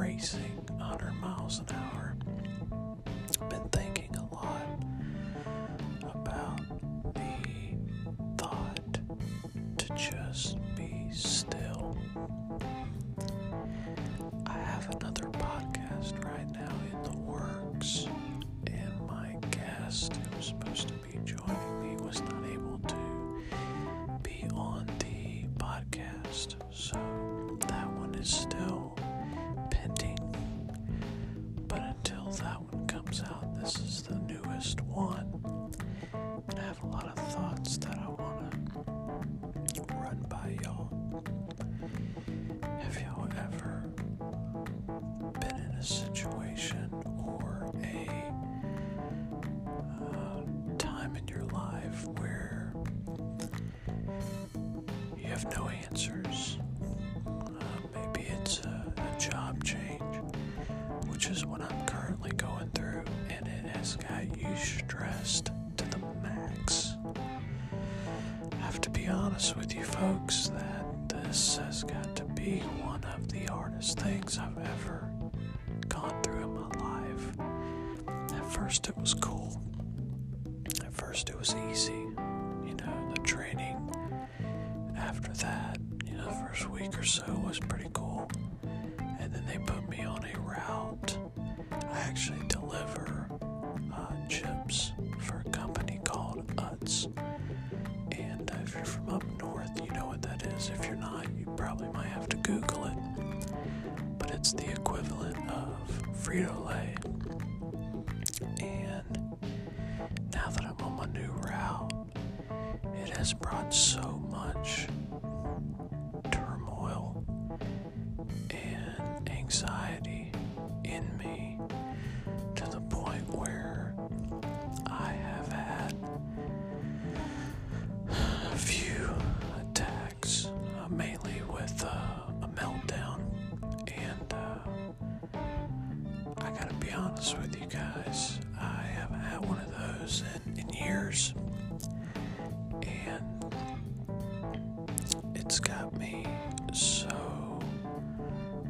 racing 100 miles an hour. I've Been thinking a lot about the thought to just first, it was easy. You know, the training after that, you know, the first week or so was pretty cool. And then they put me on a route. I actually deliver uh, chips for a company called Utz. And uh, if you're from up north, you know what that is. If you're not, you probably might have to Google it. But it's the equivalent of Frito Lay. Has brought so much turmoil and anxiety in me to the point where I have had a few attacks, uh, mainly with uh, a meltdown. And uh, I gotta be honest with you guys, I haven't had one of those in, in years. It's got me so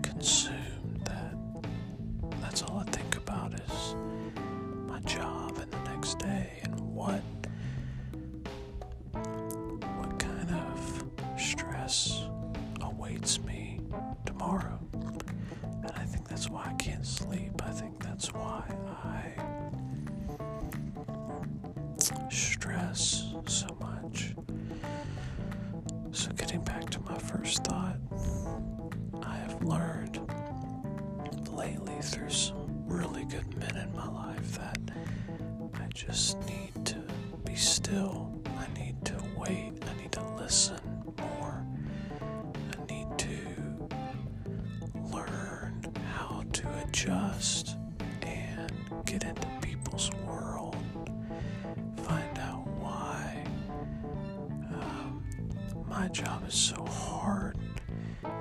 consumed that that's all I think about is my job and the next day and what what kind of stress awaits me tomorrow. And I think that's why I can't sleep. I think that's why I stress so much. So, getting to my first thought, I have learned lately through some really good men in my life that I just need to be still. I need to wait. I need to listen more. I need to learn how to adjust and get into my job is so hard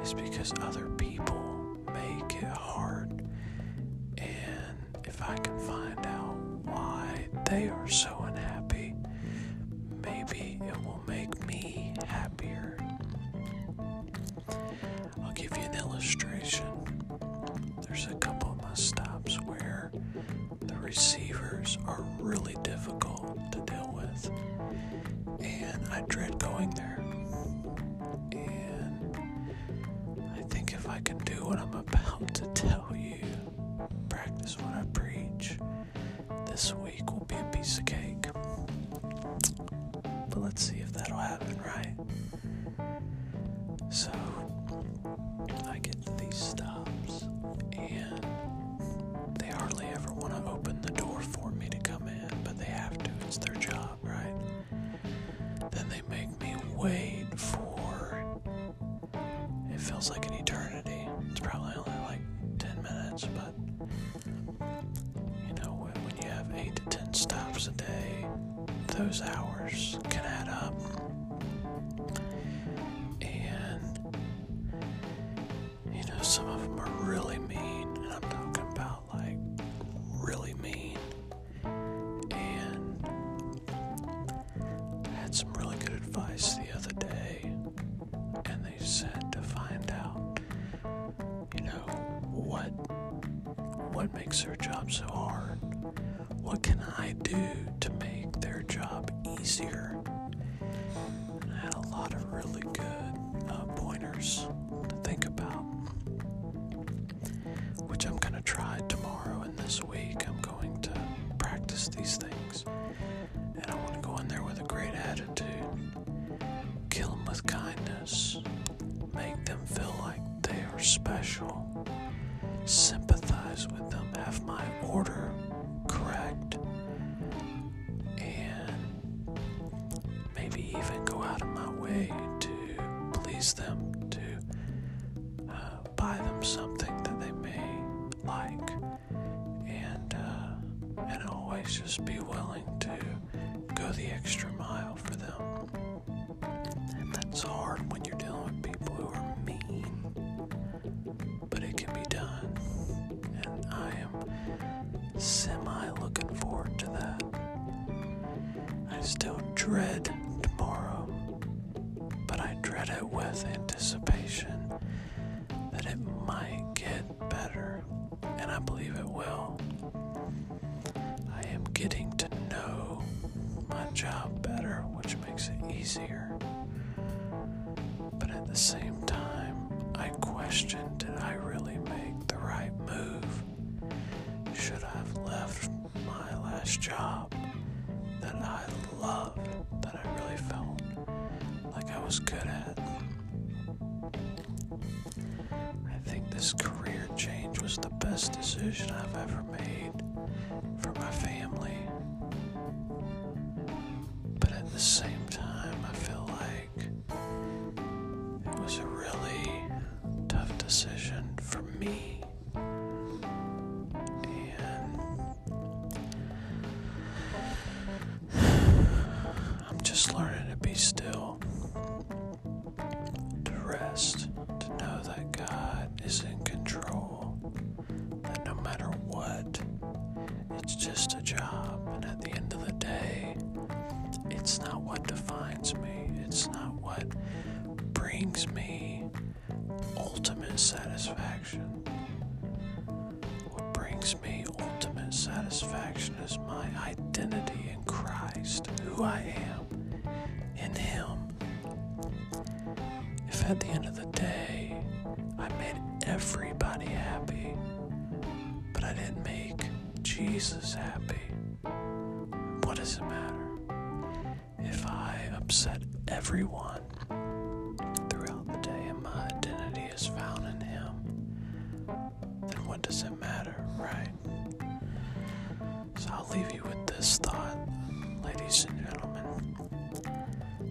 is because other people make it hard. And if I can find out why they are so unhappy, maybe it will make me happier. I'll give you an illustration. Practice what I preach, this week will be a piece of cake. But let's see if that'll happen, right? So, I get to these stops, and they hardly ever want to open the door for me to come in, but they have to. It's their job, right? Then they make me wait for. It feels like an eternity. 10 stops a day, those hours can add up. Do to make their job easier? And I had a lot of really good uh, pointers to think about, which I'm going to try tomorrow and this week. I'm going to practice these things, and I want to go in there with a great attitude, kill them with kindness, make them feel like they are special, sympathize with them, have my order correct, way to please them, to uh, buy them something that they may like, and uh, and always just be willing to go the extra mile for them. And that's hard when you're dealing with people who are mean, but it can be done. And I am semi looking forward to that. I still dread with anticipation that it might get better, and I believe it will. I am getting to know my job better, which makes it easier. But at the same time, I question did I really make the right move? Should I have left my last job that I loved, that I really felt like I was good at? Decision I've ever made for my family. But at the same time, I feel like it was a really tough decision for me. And I'm just learning to be still, to rest, just a job, and at the end of the day, it's not what defines me, it's not what brings me ultimate satisfaction. What brings me ultimate satisfaction is my identity in Christ, who I am in Him. If at the end of the day I made everybody Jesus happy, what does it matter? If I upset everyone throughout the day and my identity is found in Him, then what does it matter, right? So I'll leave you with this thought, ladies and gentlemen,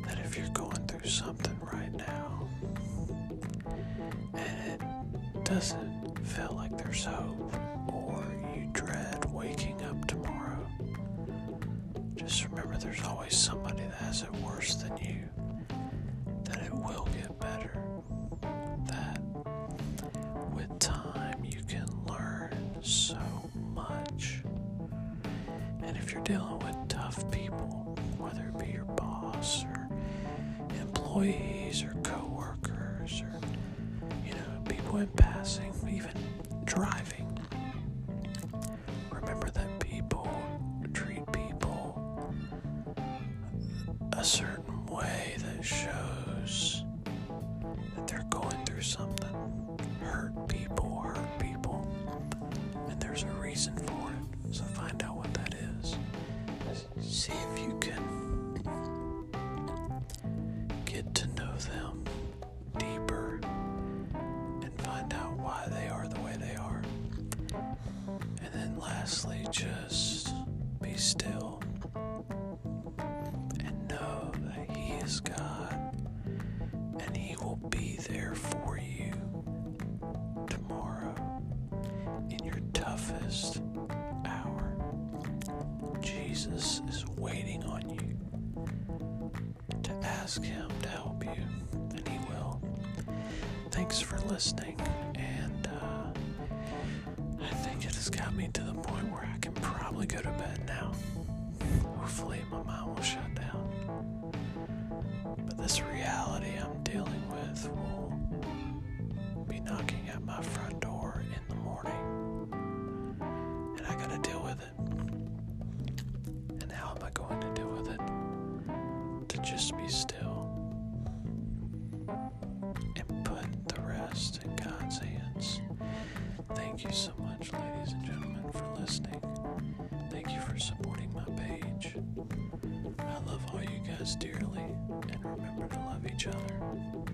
that if you're going through something right now and it doesn't feel like there's hope dealing with tough people, whether it be your boss or employees or coworkers or you know people in passing, even driving, remember that people treat people a certain just be still and know that He is God and He will be there for you tomorrow in your toughest hour. Jesus is waiting on you to ask Him to help you, and He will. Thanks for listening, got me to the point where I can probably go to bed now. Hopefully, my mind will shut down. But this reality I'm dealing with will be knocking at my front door in the morning. And I gotta deal with it. And how am I going to deal with it? To just be still and put the rest in God's hands. Thank you so much much, ladies and gentlemen, for listening. Thank you for supporting my page. I love all you guys dearly, and remember to love each other.